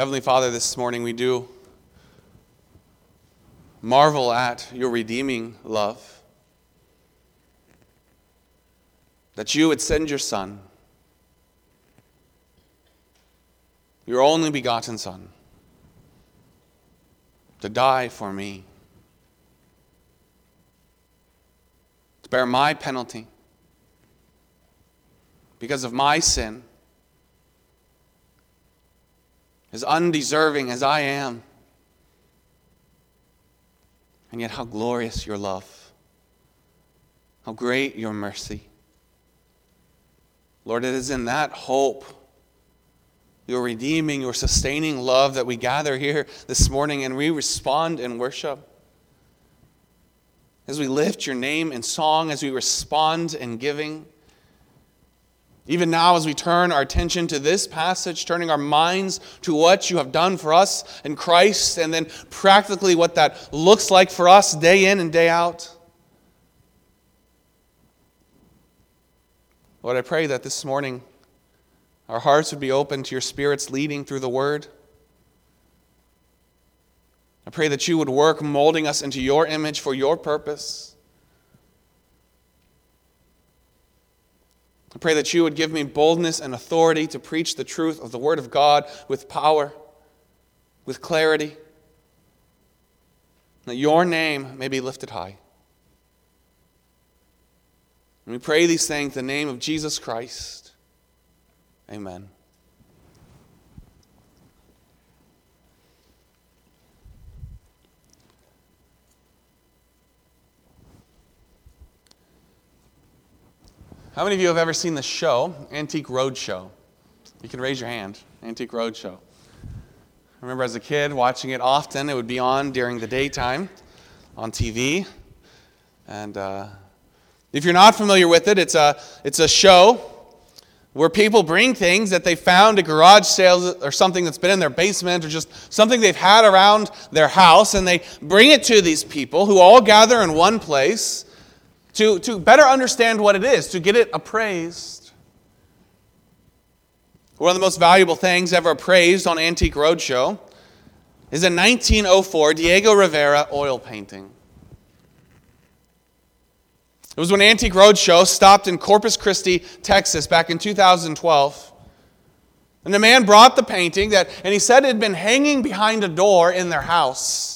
Heavenly Father, this morning we do marvel at your redeeming love. That you would send your Son, your only begotten Son, to die for me, to bear my penalty because of my sin, as undeserving as I am. And yet, how glorious your love, how great your mercy. Lord, it is in that hope, your redeeming, your sustaining love, that we gather here this morning and we respond in worship. As we lift your name in song, as we respond in giving. Even now, as we turn our attention to this passage, turning our minds to what you have done for us in Christ, and then practically what that looks like for us day in and day out. Lord, I pray that this morning our hearts would be open to your Spirit's leading through the Word. I pray that you would work molding us into your image for your purpose. I pray that you would give me boldness and authority to preach the truth of the Word of God with power, with clarity, that your name may be lifted high. And we pray these things in the name of Jesus Christ. Amen. How many of you have ever seen the show, Antique Roadshow? You can raise your hand. Antique Roadshow. I remember as a kid watching it often. It would be on during the daytime on TV. And uh, if you're not familiar with it, it's a, it's a show where people bring things that they found at garage sales or something that's been in their basement or just something they've had around their house, and they bring it to these people who all gather in one place to, to better understand what it is, to get it appraised. One of the most valuable things ever appraised on Antique Roadshow is a 1904 Diego Rivera oil painting. It was when Antique Roadshow stopped in Corpus Christi, Texas, back in 2012. And the man brought the painting that, and he said it had been hanging behind a door in their house.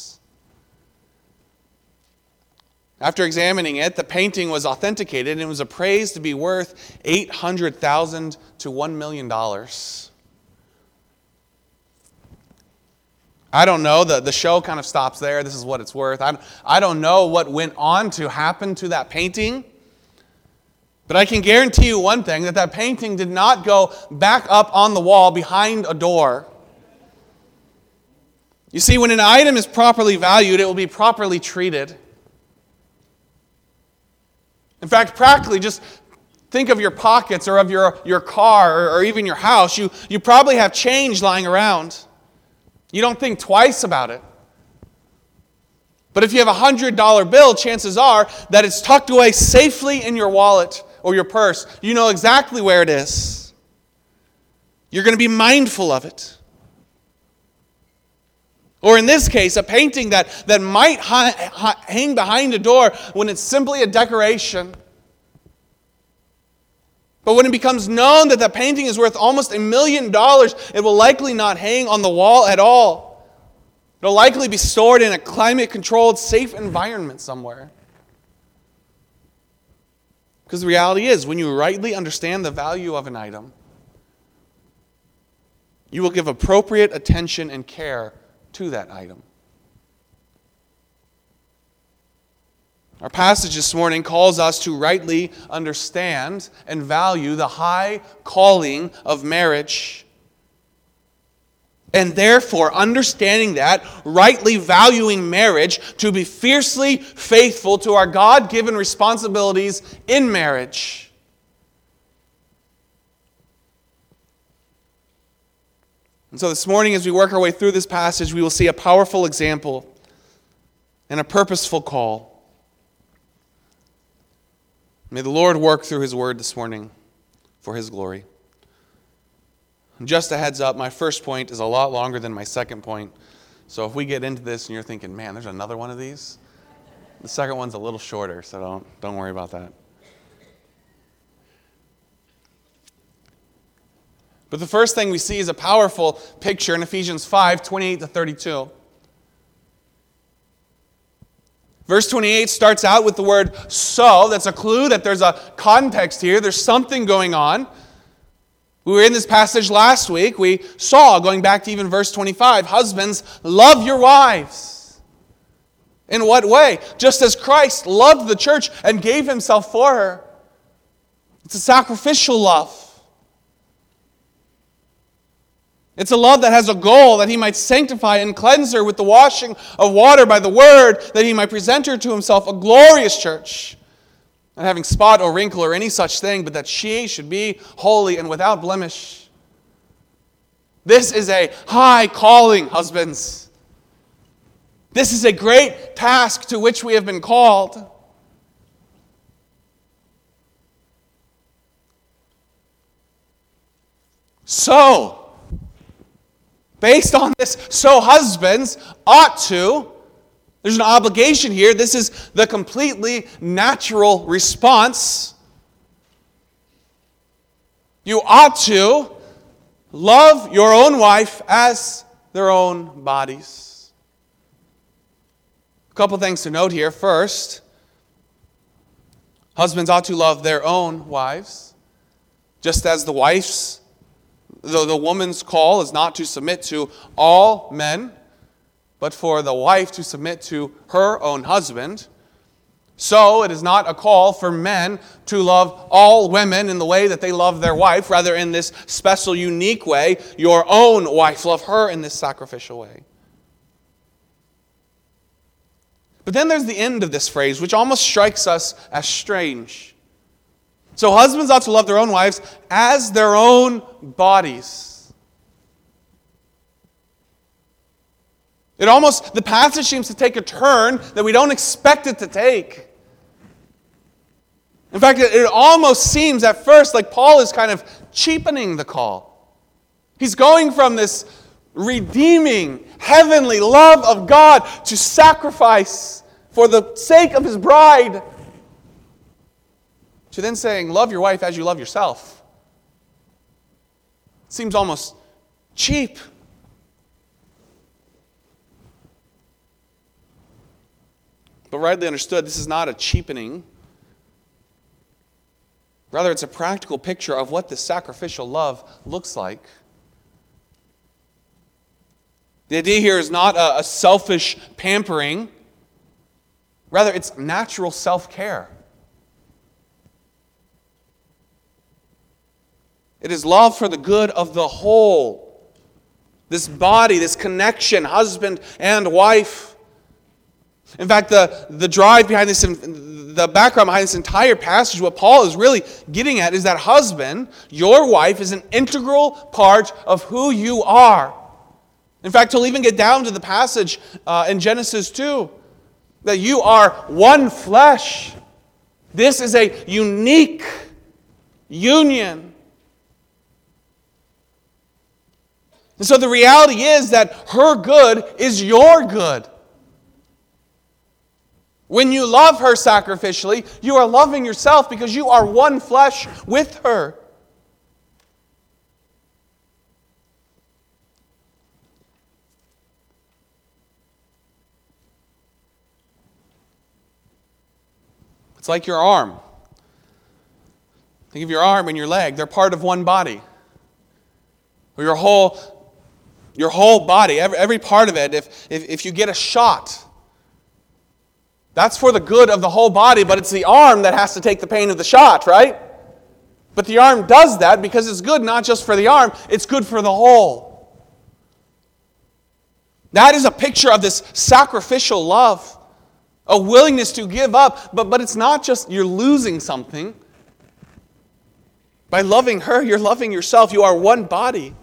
After examining it, the painting was authenticated and it was appraised to be worth 800,000 to $1 million. I don't know. The, the show kind of stops there. This is what it's worth. I, I don't know what went on to happen to that painting. But I can guarantee you one thing that that painting did not go back up on the wall behind a door. You see, when an item is properly valued, it will be properly treated. In fact, practically, just think of your pockets or of your, your car or, or even your house. You, you probably have change lying around. You don't think twice about it. But if you have a $100 bill, chances are that it's tucked away safely in your wallet or your purse. You know exactly where it is. You're going to be mindful of it. Or in this case, a painting that, that might hang behind a door when it's simply a decoration. But when it becomes known that the painting is worth almost a million dollars, it will likely not hang on the wall at all. It'll likely be stored in a climate controlled, safe environment somewhere. Because the reality is, when you rightly understand the value of an item, you will give appropriate attention and care to that item. Our passage this morning calls us to rightly understand and value the high calling of marriage. And therefore, understanding that, rightly valuing marriage to be fiercely faithful to our God given responsibilities in marriage. And so this morning, as we work our way through this passage, we will see a powerful example and a purposeful call. May the Lord work through his word this morning for his glory. Just a heads up, my first point is a lot longer than my second point. So if we get into this and you're thinking, man, there's another one of these, the second one's a little shorter, so don't, don't worry about that. But the first thing we see is a powerful picture in Ephesians 5 28 to 32. Verse 28 starts out with the word so. That's a clue that there's a context here. There's something going on. We were in this passage last week. We saw, going back to even verse 25, husbands, love your wives. In what way? Just as Christ loved the church and gave himself for her. It's a sacrificial love. It's a love that has a goal that he might sanctify and cleanse her with the washing of water by the word, that he might present her to himself a glorious church, not having spot or wrinkle or any such thing, but that she should be holy and without blemish. This is a high calling, husbands. This is a great task to which we have been called. So, Based on this, so husbands ought to. There's an obligation here. This is the completely natural response. You ought to love your own wife as their own bodies. A couple things to note here. First, husbands ought to love their own wives, just as the wives the, the woman's call is not to submit to all men, but for the wife to submit to her own husband. So it is not a call for men to love all women in the way that they love their wife, rather, in this special, unique way, your own wife. Love her in this sacrificial way. But then there's the end of this phrase, which almost strikes us as strange. So husbands ought to love their own wives as their own bodies. It almost, the passage seems to take a turn that we don't expect it to take. In fact, it, almost seems at first like Paul is kind of cheapening the call. He's going from this redeeming, heavenly love of God to sacrifice for the sake of his bride to then saying, Love your wife as you love yourself. Seems almost cheap. But rightly understood, this is not a cheapening. Rather, it's a practical picture of what the sacrificial love looks like. The idea here is not a, a selfish pampering, rather, it's natural self care. It is love for the good of the whole. This body, this connection, husband and wife. In fact, the, the drive behind this, the background behind this entire passage, what Paul is really getting at is that husband, your wife, is an integral part of who you are. In fact, he'll even get down to the passage uh, in Genesis 2 that you are one flesh. This is a unique union. And so the reality is that her good is your good. When you love her sacrificially, you are loving yourself because you are one flesh with her. It's like your arm. Think of your arm and your leg, they're part of one body. Or your whole your whole body, every, every part of it, if, if, if you get a shot, that's for the good of the whole body, but it's the arm that has to take the pain of the shot, right? But the arm does that because it's good not just for the arm, it's good for the whole. That is a picture of this sacrificial love, a willingness to give up, but, but it's not just you're losing something. By loving her, you're loving yourself. You are one body.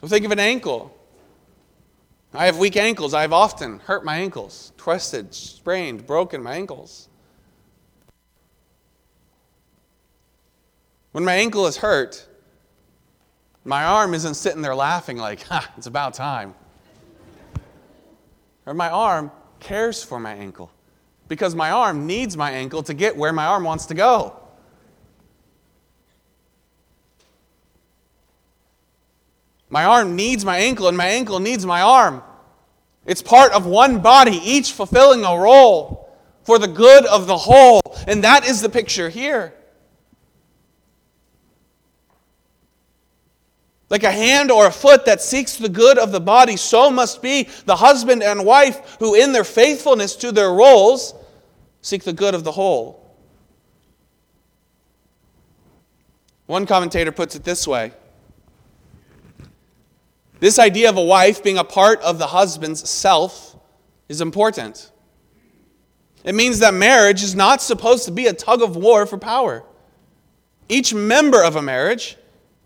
So think of an ankle. I have weak ankles. I have often hurt my ankles, twisted, sprained, broken my ankles. When my ankle is hurt, my arm isn't sitting there laughing like, ha, it's about time. Or my arm cares for my ankle because my arm needs my ankle to get where my arm wants to go. My arm needs my ankle, and my ankle needs my arm. It's part of one body, each fulfilling a role for the good of the whole. And that is the picture here. Like a hand or a foot that seeks the good of the body, so must be the husband and wife who, in their faithfulness to their roles, seek the good of the whole. One commentator puts it this way This idea of a wife being a part of the husband's self is important. It means that marriage is not supposed to be a tug of war for power. Each member of a marriage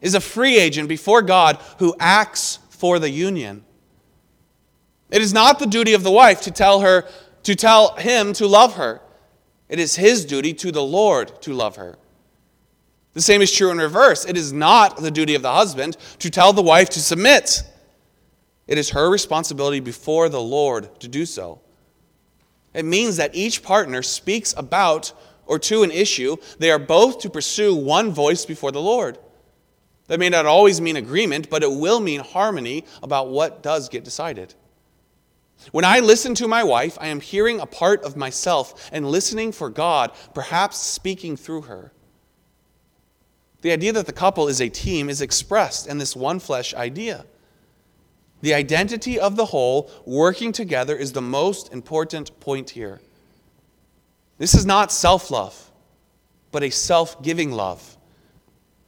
is a free agent before God who acts for the union. It is not the duty of the wife to tell her to tell him to love her. It is his duty to the Lord to love her. The same is true in reverse. It is not the duty of the husband to tell the wife to submit. It is her responsibility before the Lord to do so. It means that each partner speaks about or to an issue. They are both to pursue one voice before the Lord. That may not always mean agreement, but it will mean harmony about what does get decided. When I listen to my wife, I am hearing a part of myself and listening for God, perhaps speaking through her. The idea that the couple is a team is expressed in this one flesh idea. The identity of the whole working together is the most important point here. This is not self love, but a self giving love.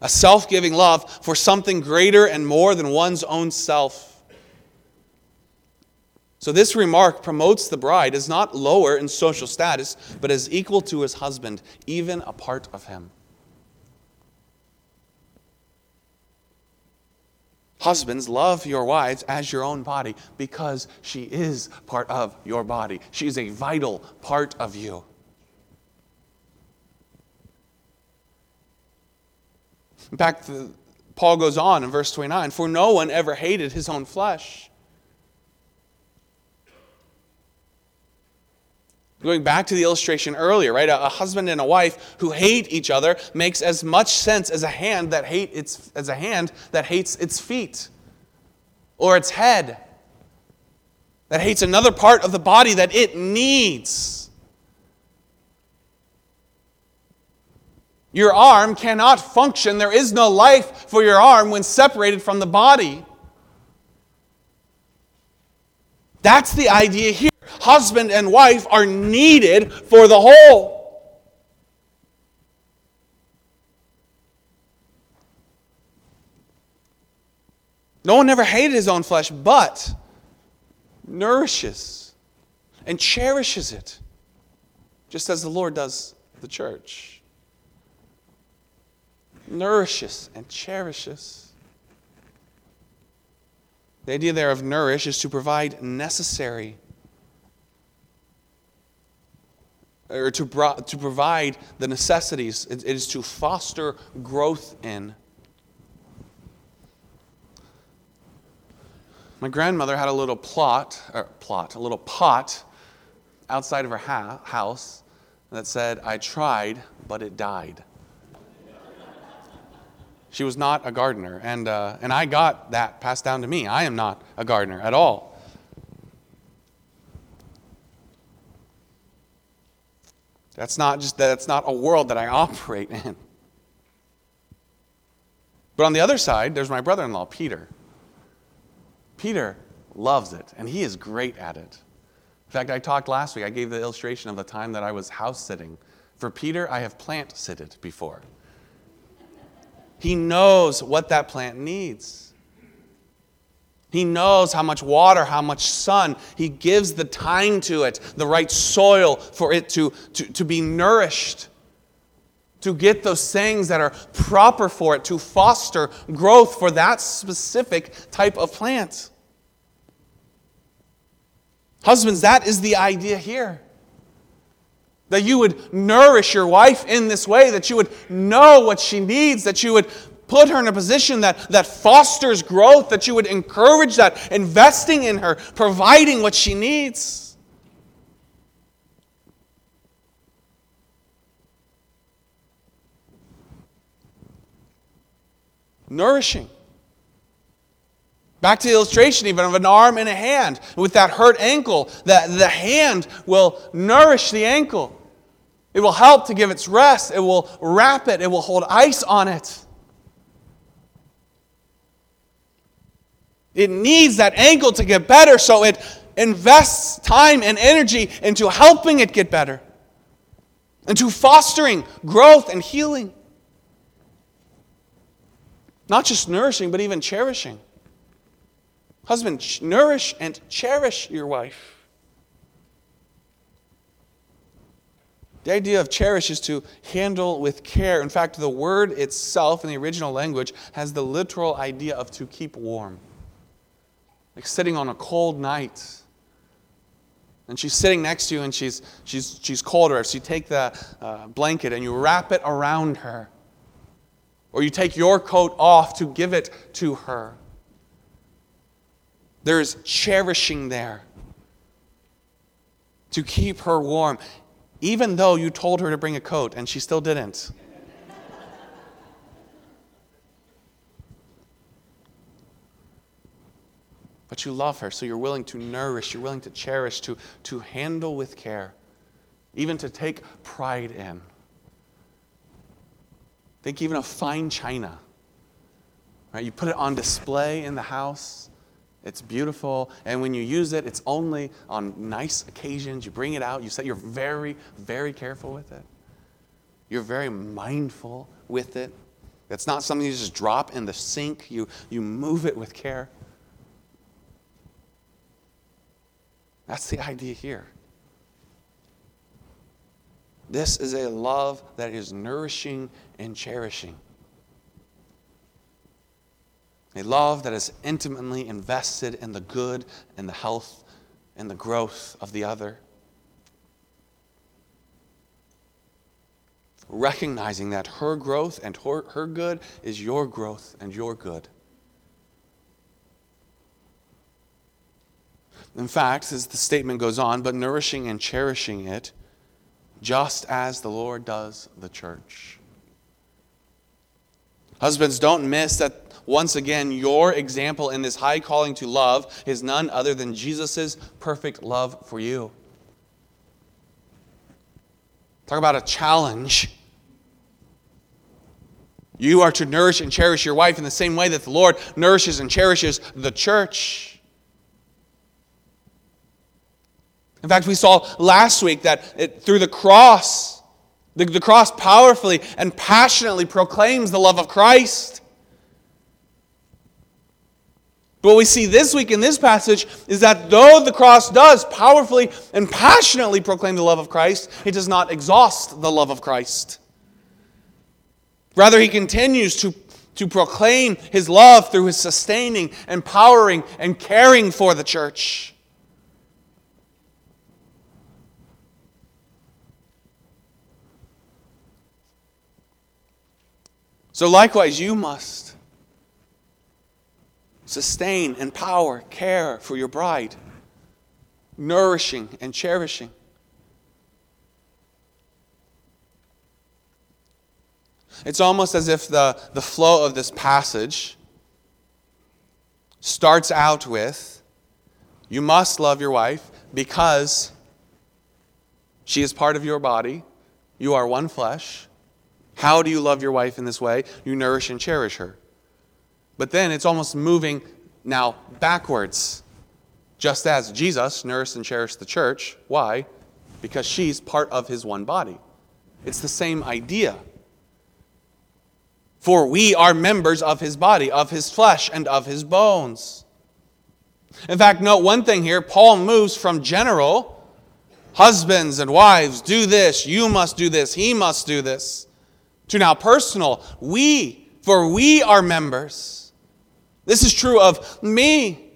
A self giving love for something greater and more than one's own self. So, this remark promotes the bride as not lower in social status, but as equal to his husband, even a part of him. Husbands, love your wives as your own body because she is part of your body. She is a vital part of you. In fact, Paul goes on in verse 29 For no one ever hated his own flesh Going back to the illustration earlier, right? A, husband and a wife who hate each other makes as much sense as a hand that hate its as a hand that hates its feet or its head that hates another part of the body that it needs. Your arm cannot function. There is no life for your arm when separated from the body. That's the idea here husband and wife are needed for the whole. No one ever hated his own flesh, but nourishes and cherishes it, just as the Lord does the church. Nourishes and cherishes. The idea there of nourish is to provide necessary or to, bro- to provide the necessities, it, it is to foster growth in. My grandmother had a little plot, or plot, a little pot outside of her ha- house that said, I tried, but it died. She was not a gardener, and, uh, and I got that passed down to me. I am not a gardener at all. That's not just that's not a world that I operate in. But on the other side, there's my brother-in-law, Peter. Peter loves it, and he is great at it. In fact, I talked last week, I gave the illustration of the time that I was house sitting. For Peter, I have plant sitted before. He knows what that plant needs. He knows how much water, how much sun. He gives the time to it, the right soil for it to, to, to be nourished, to get those things that are proper for it, to foster growth for that specific type of plant. Husbands, that is the idea here. That you would nourish your wife in this way, that you would know what she needs, that you would put her in a position that, that fosters growth, that you would encourage that, investing in her, providing what she needs. Nourishing. Back to the illustration, even of an arm and a hand. With that hurt ankle, that the hand will nourish the ankle. It will help to give its rest. It will wrap it. It will hold ice on it. It needs that ankle to get better, so it invests time and energy into helping it get better, into fostering growth and healing. Not just nourishing, but even cherishing. Husband, nourish and cherish your wife. The idea of cherish is to handle with care. In fact, the word itself in the original language has the literal idea of to keep warm. Like sitting on a cold night. And she's sitting next to you and she's, she's, she's colder. So you take the uh, blanket and you wrap it around her. Or you take your coat off to give it to her. There's cherishing there to keep her warm, even though you told her to bring a coat and she still didn't. But you love her, so you're willing to nourish, you're willing to cherish, to, to handle with care, even to take pride in. Think even of fine china. Right? You put it on display in the house. It's beautiful. And when you use it, it's only on nice occasions. You bring it out. You say you're very, very careful with it. You're very mindful with it. It's not something you just drop in the sink. You, you move it with care. That's the idea here. This is a love that is nourishing and cherishing. A love that is intimately invested in the good and the health and the growth of the other. Recognizing that her growth and her, her good is your growth and your good. In fact, as the statement goes on, but nourishing and cherishing it, just as the Lord does the church. Husbands, don't miss that once again, your example in this high calling to love is none other than Jesus' perfect love for you. Talk about a challenge. You are to nourish and cherish your wife in the same way that the Lord nourishes and cherishes the church. In fact, we saw last week that it, through the cross, the, the cross powerfully and passionately proclaims the love of Christ. But what we see this week in this passage is that though the cross does powerfully and passionately proclaim the love of Christ, it does not exhaust the love of Christ. Rather, he continues to, to proclaim his love through his sustaining, empowering, and caring for the church. So, likewise, you must sustain, empower, care for your bride, nourishing and cherishing. It's almost as if the, the flow of this passage starts out with you must love your wife because she is part of your body, you are one flesh how do you love your wife in this way? You nourish and cherish her. But then it's almost moving now backwards. Just as Jesus nourished and cherished the church. Why? Because she's part of his one body. It's the same idea. For we are members of his body, of his flesh, and of his bones. In fact, note one thing here Paul moves from general, husbands and wives, do this, you must do this, he must do this to now personal. We, for we are members. This is true of me.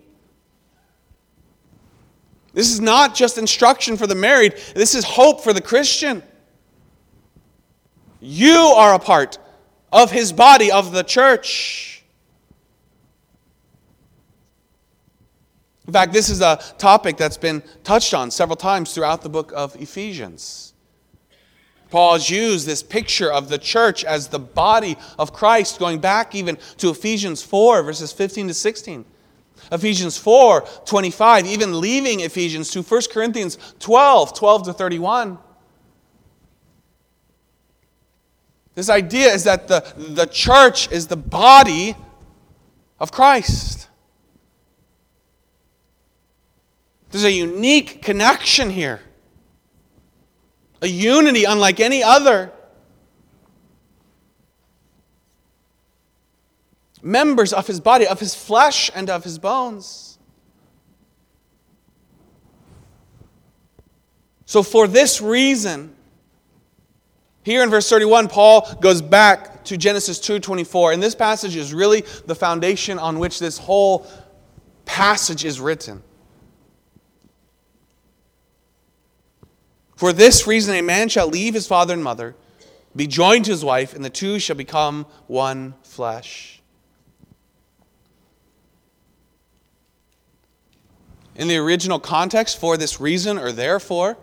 This is not just instruction for the married, this is hope for the Christian. You are a part of his body, of the church. In fact, this is a topic that's been touched on several times throughout the book of Ephesians. Paul has used this picture of the church as the body of Christ, going back even to Ephesians 4, verses 15 to 16. Ephesians 4, 25, even leaving Ephesians to 1 Corinthians 12, 12 to 31. This idea is that the, the church is the body of Christ. There's a unique connection here, a unity unlike any other. Members of his body, of his flesh, and of his bones. So, for this reason, here in verse 31, Paul goes back to Genesis 2:24, and this passage is really the foundation on which this whole passage is written. For this reason, a man shall leave his father and mother, be joined to his wife, and the two shall become one flesh. In the original context, for this reason or therefore,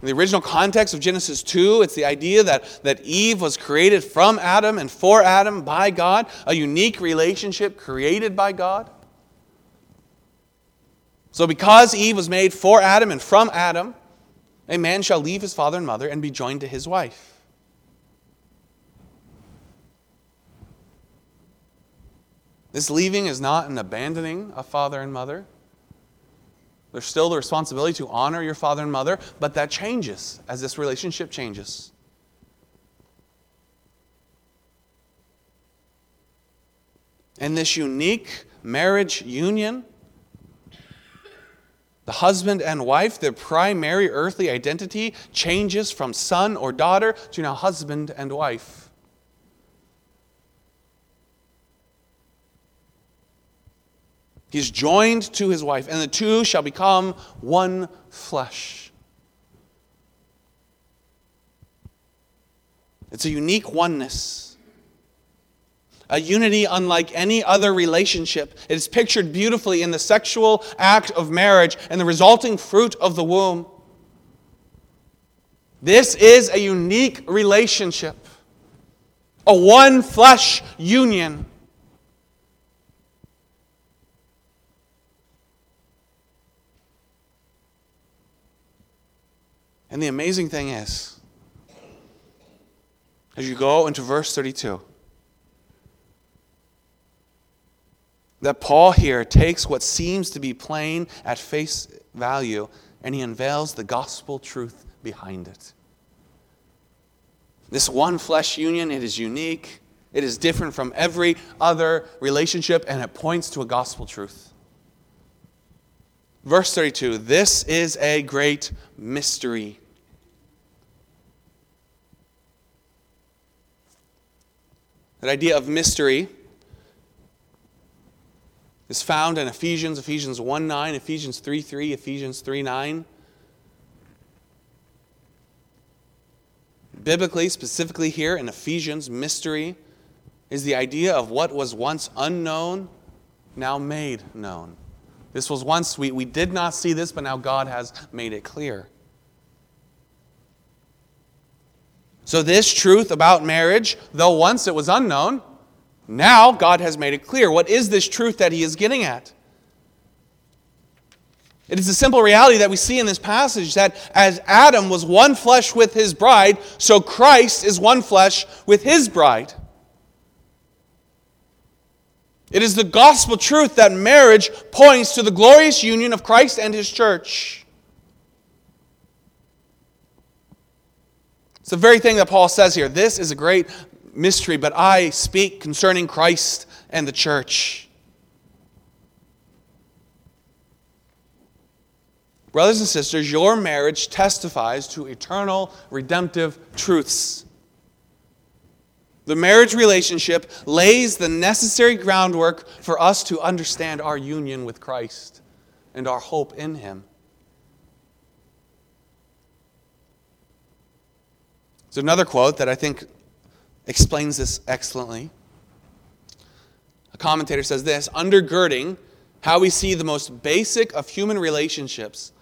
in the original context of Genesis 2, it's the idea that, that Eve was created from Adam and for Adam by God, a unique relationship created by God. So, because Eve was made for Adam and from Adam, a man shall leave his father and mother and be joined to his wife. This leaving is not an abandoning of father and mother. There's still the responsibility to honor your father and mother, but that changes as this relationship changes. And this unique marriage union, the husband and wife, their primary earthly identity changes from son or daughter to now husband and wife. He's joined to his wife, and the two shall become one flesh. It's a unique oneness, a unity unlike any other relationship. It is pictured beautifully in the sexual act of marriage and the resulting fruit of the womb. This is a unique relationship, a one flesh union. And the amazing thing is, as you go into verse 32, that Paul here takes what seems to be plain at face value and he unveils the gospel truth behind it. This one flesh union, it is unique. It is different from every other relationship, and it points to a gospel truth. Verse 32 This is a great mystery. That idea of mystery is found in Ephesians, Ephesians 1 9, Ephesians 3 3, Ephesians 3 9. Biblically, specifically here in Ephesians, mystery is the idea of what was once unknown, now made known. This was once, we, we did not see this, but now God has made it clear. So, this truth about marriage, though once it was unknown, now God has made it clear. What is this truth that He is getting at? It is a simple reality that we see in this passage that as Adam was one flesh with his bride, so Christ is one flesh with his bride. It is the gospel truth that marriage points to the glorious union of Christ and his church. It's the very thing that Paul says here. This is a great mystery, but I speak concerning Christ and the church. Brothers and sisters, your marriage testifies to eternal redemptive truths. The marriage relationship lays the necessary groundwork for us to understand our union with Christ and our hope in Him. There's another quote that I think explains this excellently. A commentator says this undergirding how we see the most basic of human relationships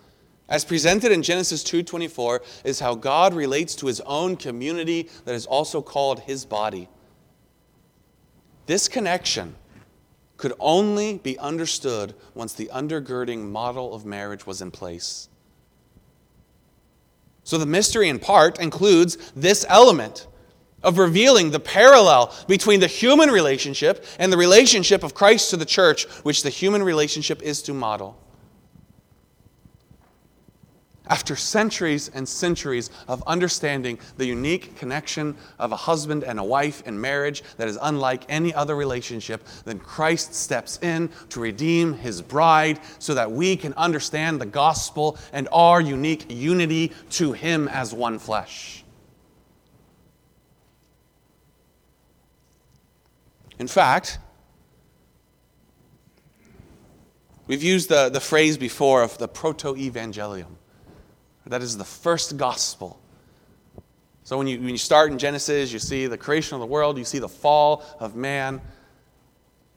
as presented in Genesis 2:24 is how God relates to his own community that is also called his body. This connection could only be understood once the undergirding model of marriage was in place. So the mystery in part includes this element of revealing the parallel between the human relationship and the relationship of Christ to the church, which the human relationship is to model. After centuries and centuries of understanding the unique connection of a husband and a wife in marriage that is unlike any other relationship, then Christ steps in to redeem his bride so that we can understand the gospel and our unique unity to him as one flesh. In fact, we've used the, the phrase before of the proto evangelium. That is the first gospel. So when you, when you start in Genesis, you see the creation of the world, you see the fall of man.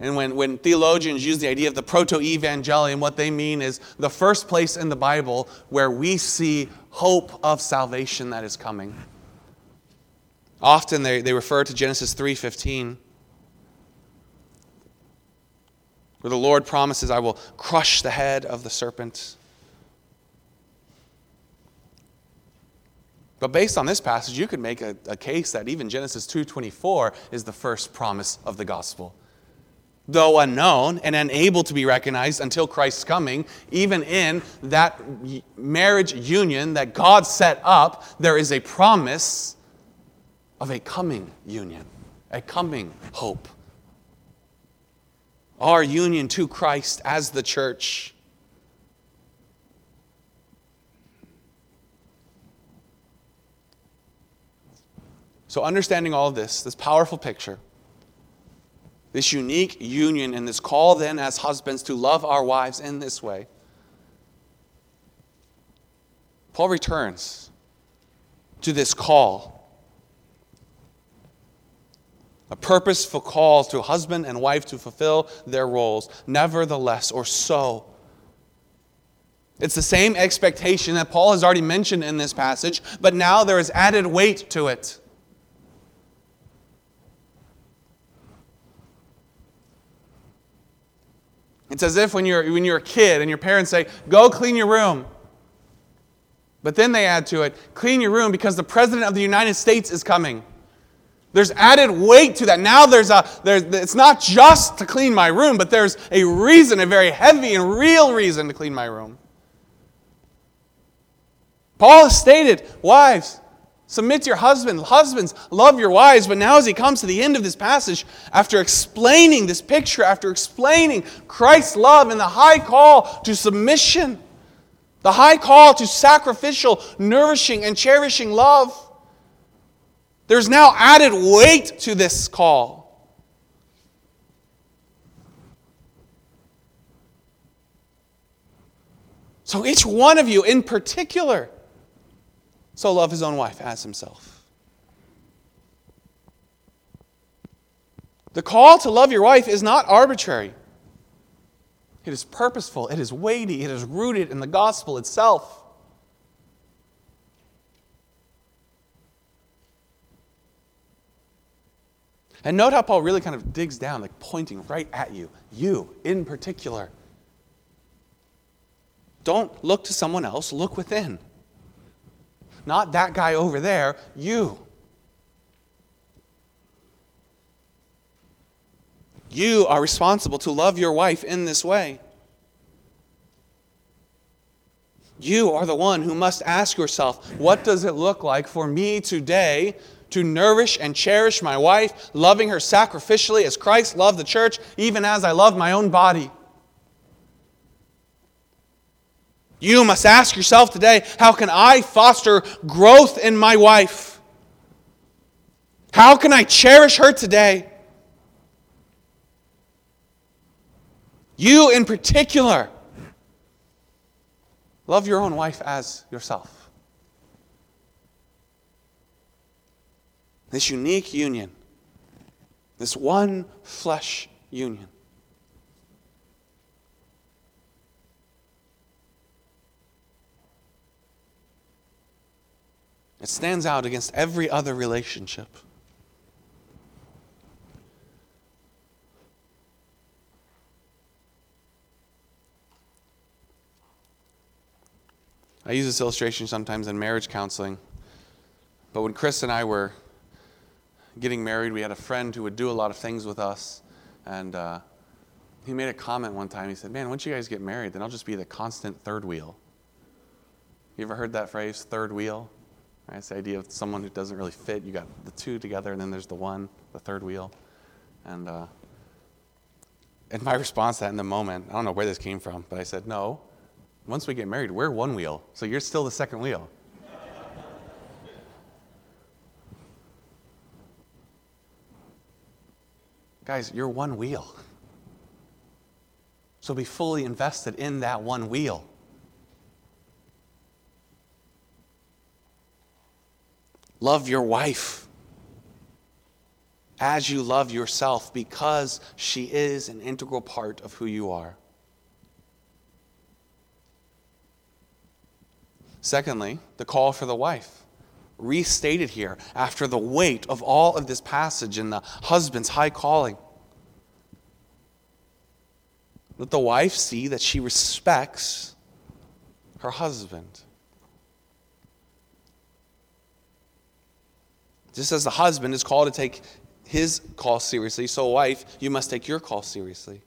And when, when theologians use the idea of the proto evangelium, what they mean is the first place in the Bible where we see hope of salvation that is coming. Often they, they refer to Genesis 3:15 where the Lord promises, I will crush the head of the serpent. But based on this passage, you could make a, a case that even Genesis 2:24 is the first promise of the gospel. Though unknown and unable to be recognized until Christ's coming, even in that marriage union that God set up, there is a promise of a coming union, a coming hope our union to Christ as the church. So, understanding all of this, this powerful picture, this unique union, and this call then as husbands to love our wives in this way, Paul returns to this call a purposeful call to husband and wife to fulfill their roles, nevertheless, or so. It's the same expectation that Paul has already mentioned in this passage, but now there is added weight to it. It's as if when you're, when you're a kid and your parents say, Go clean your room. But then they add to it, Clean your room because the President of the United States is coming. There's added weight to that. Now there's a there's it's not just to clean my room, but there's a reason, a very heavy and real reason to clean my room. Paul has stated, wives, submit to your husband. Husbands, love your wives. But now, as he comes to the end of this passage, after explaining this picture, after explaining Christ's love and the high call to submission, the high call to sacrificial, nourishing, and cherishing love, there's now added weight to this call. So each one of you in particular, so love his own wife as himself. The call to love your wife is not arbitrary. It is purposeful, it is weighty, it is rooted in the gospel itself. And note how Paul really kind of digs down, like pointing right at you, you in particular. Don't look to someone else, look within. Not that guy over there, you. You are responsible to love your wife in this way. You are the one who must ask yourself, what does it look like for me today to nourish and cherish my wife, loving her sacrificially as Christ loved the church, even as I love my own body. You must ask yourself today how can I foster growth in my wife? How can I cherish her today? You, in particular, Love your own wife as yourself. This unique union, this one flesh union. It stands out against every other relationship. I use this illustration sometimes in marriage counseling. But when Chris and I were getting married, we had a friend who would do a lot of things with us. And uh, he made a comment one time. He said, Man, once you guys get married, then I'll just be the constant third wheel. You ever heard that phrase, third wheel? Right? It's the idea of someone who doesn't really fit. You got the two together, and then there's the one, the third wheel. And, uh, and my response to that in the moment, I don't know where this came from, but I said, No, once we get married, we're one wheel, so you're still the second wheel. Guys, you're one wheel. So be fully invested in that one wheel. Love your wife as you love yourself because she is an integral part of who you are. Secondly, the call for the wife, restated here after the weight of all of this passage and the husband's high calling. Let the wife see that she respects her husband. Just as the husband is called to take his call seriously, so, wife, you must take your call seriously.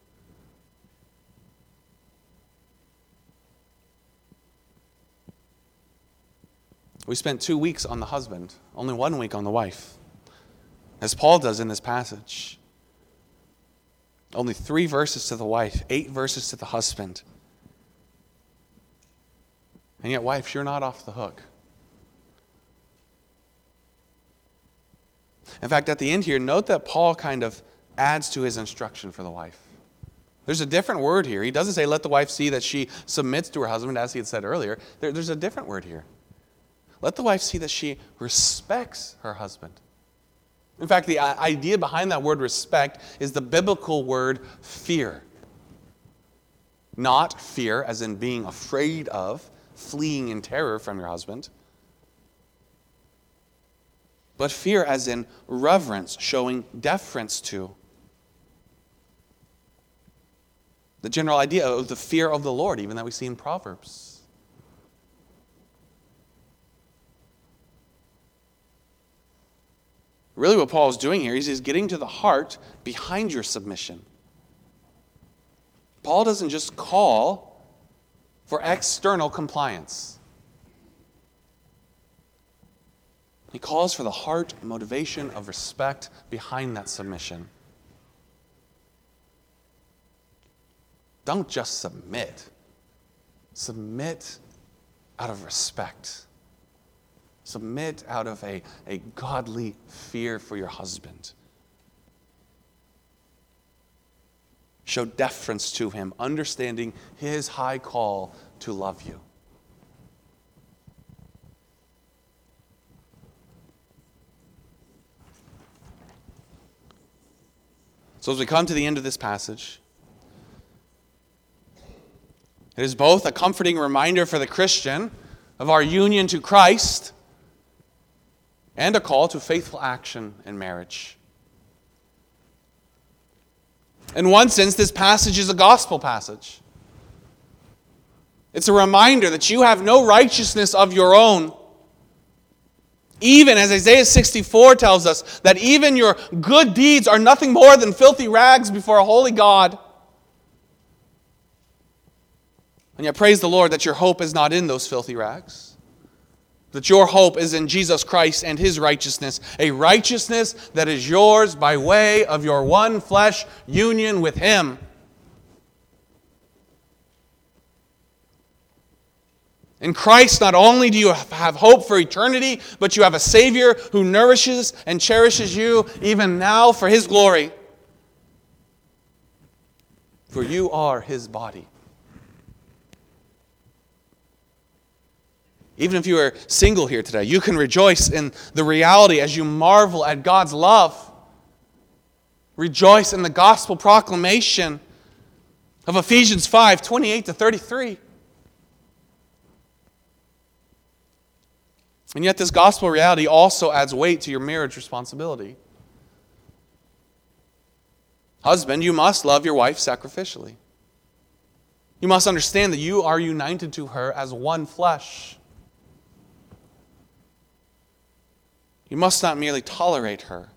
We spent two weeks on the husband, only one week on the wife, as Paul does in this passage. Only three verses to the wife, eight verses to the husband. And yet, wife, you're not off the hook. In fact, at the end here, note that Paul kind of adds to his instruction for the wife. There's a different word here. He doesn't say, let the wife see that she submits to her husband, as he had said earlier. There, there's a different word here. Let the wife see that she respects her husband. In fact, the uh, idea behind that word respect is the biblical word fear. Not fear, as in being afraid of, fleeing in terror from your husband, but fear, as in reverence, showing deference to. The general idea of the fear of the Lord, even that we see in Proverbs. Really, what Paul is doing here is he's getting to the heart behind your submission. Paul doesn't just call for external compliance, he calls for the heart motivation of respect behind that submission. Don't just submit, submit out of respect. Submit out of a, a godly fear for your husband. Show deference to him, understanding his high call to love you. So, as we come to the end of this passage, it is both a comforting reminder for the Christian of our union to Christ and a call to faithful action in marriage. In one sense, this passage is a gospel passage. It's a reminder that you have no righteousness of your own. Even as Isaiah 64 tells us, that even your good deeds are nothing more than filthy rags before a holy God. And yet, praise the Lord that your hope is not in those filthy rags that your hope is in Jesus Christ and his righteousness, a righteousness that is yours by way of your one flesh union with him. In Christ, not only do you have hope for eternity, but you have a Savior who nourishes and cherishes you even now for His glory. For you are His body. Even if you are single here today, you can rejoice in the reality as you marvel at God's love. Rejoice in the gospel proclamation of Ephesians 5 28 to 33. And yet, this gospel reality also adds weight to your marriage responsibility. Husband, you must love your wife sacrificially. You must understand that you are united to her as one flesh. You must not merely tolerate her.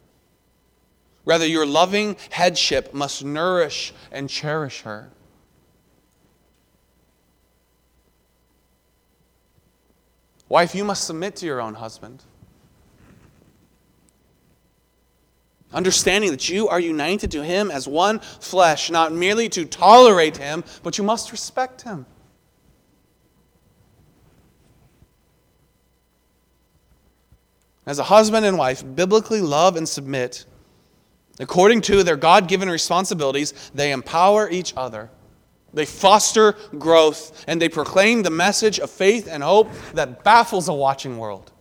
Rather, your loving headship must nourish and cherish her. Wife, you must submit to your own husband. Understanding that you are united to him as one flesh, not merely to tolerate him, but you must respect him. As a husband and wife biblically love and submit, according to their God given responsibilities, they empower each other they foster growth and they proclaim the message of faith and hope that baffles a watching world.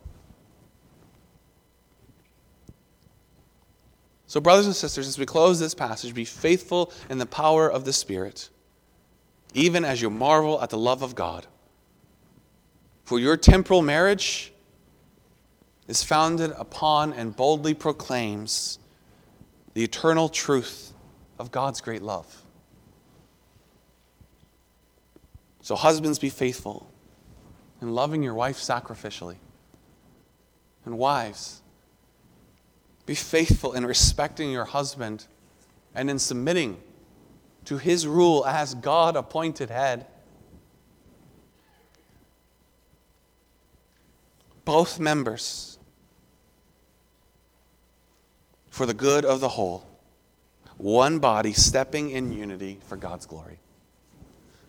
So, brothers and sisters, as we close this passage, be faithful in the power of the Spirit, even as you marvel at the love of God. For your temporal marriage is founded upon and boldly proclaims the eternal truth of God's great love. So, husbands, be faithful in loving your wife sacrificially. And wives, be faithful in respecting your husband and in submitting to his rule as God appointed head. Both members for the good of the whole. One body stepping in unity for God's glory.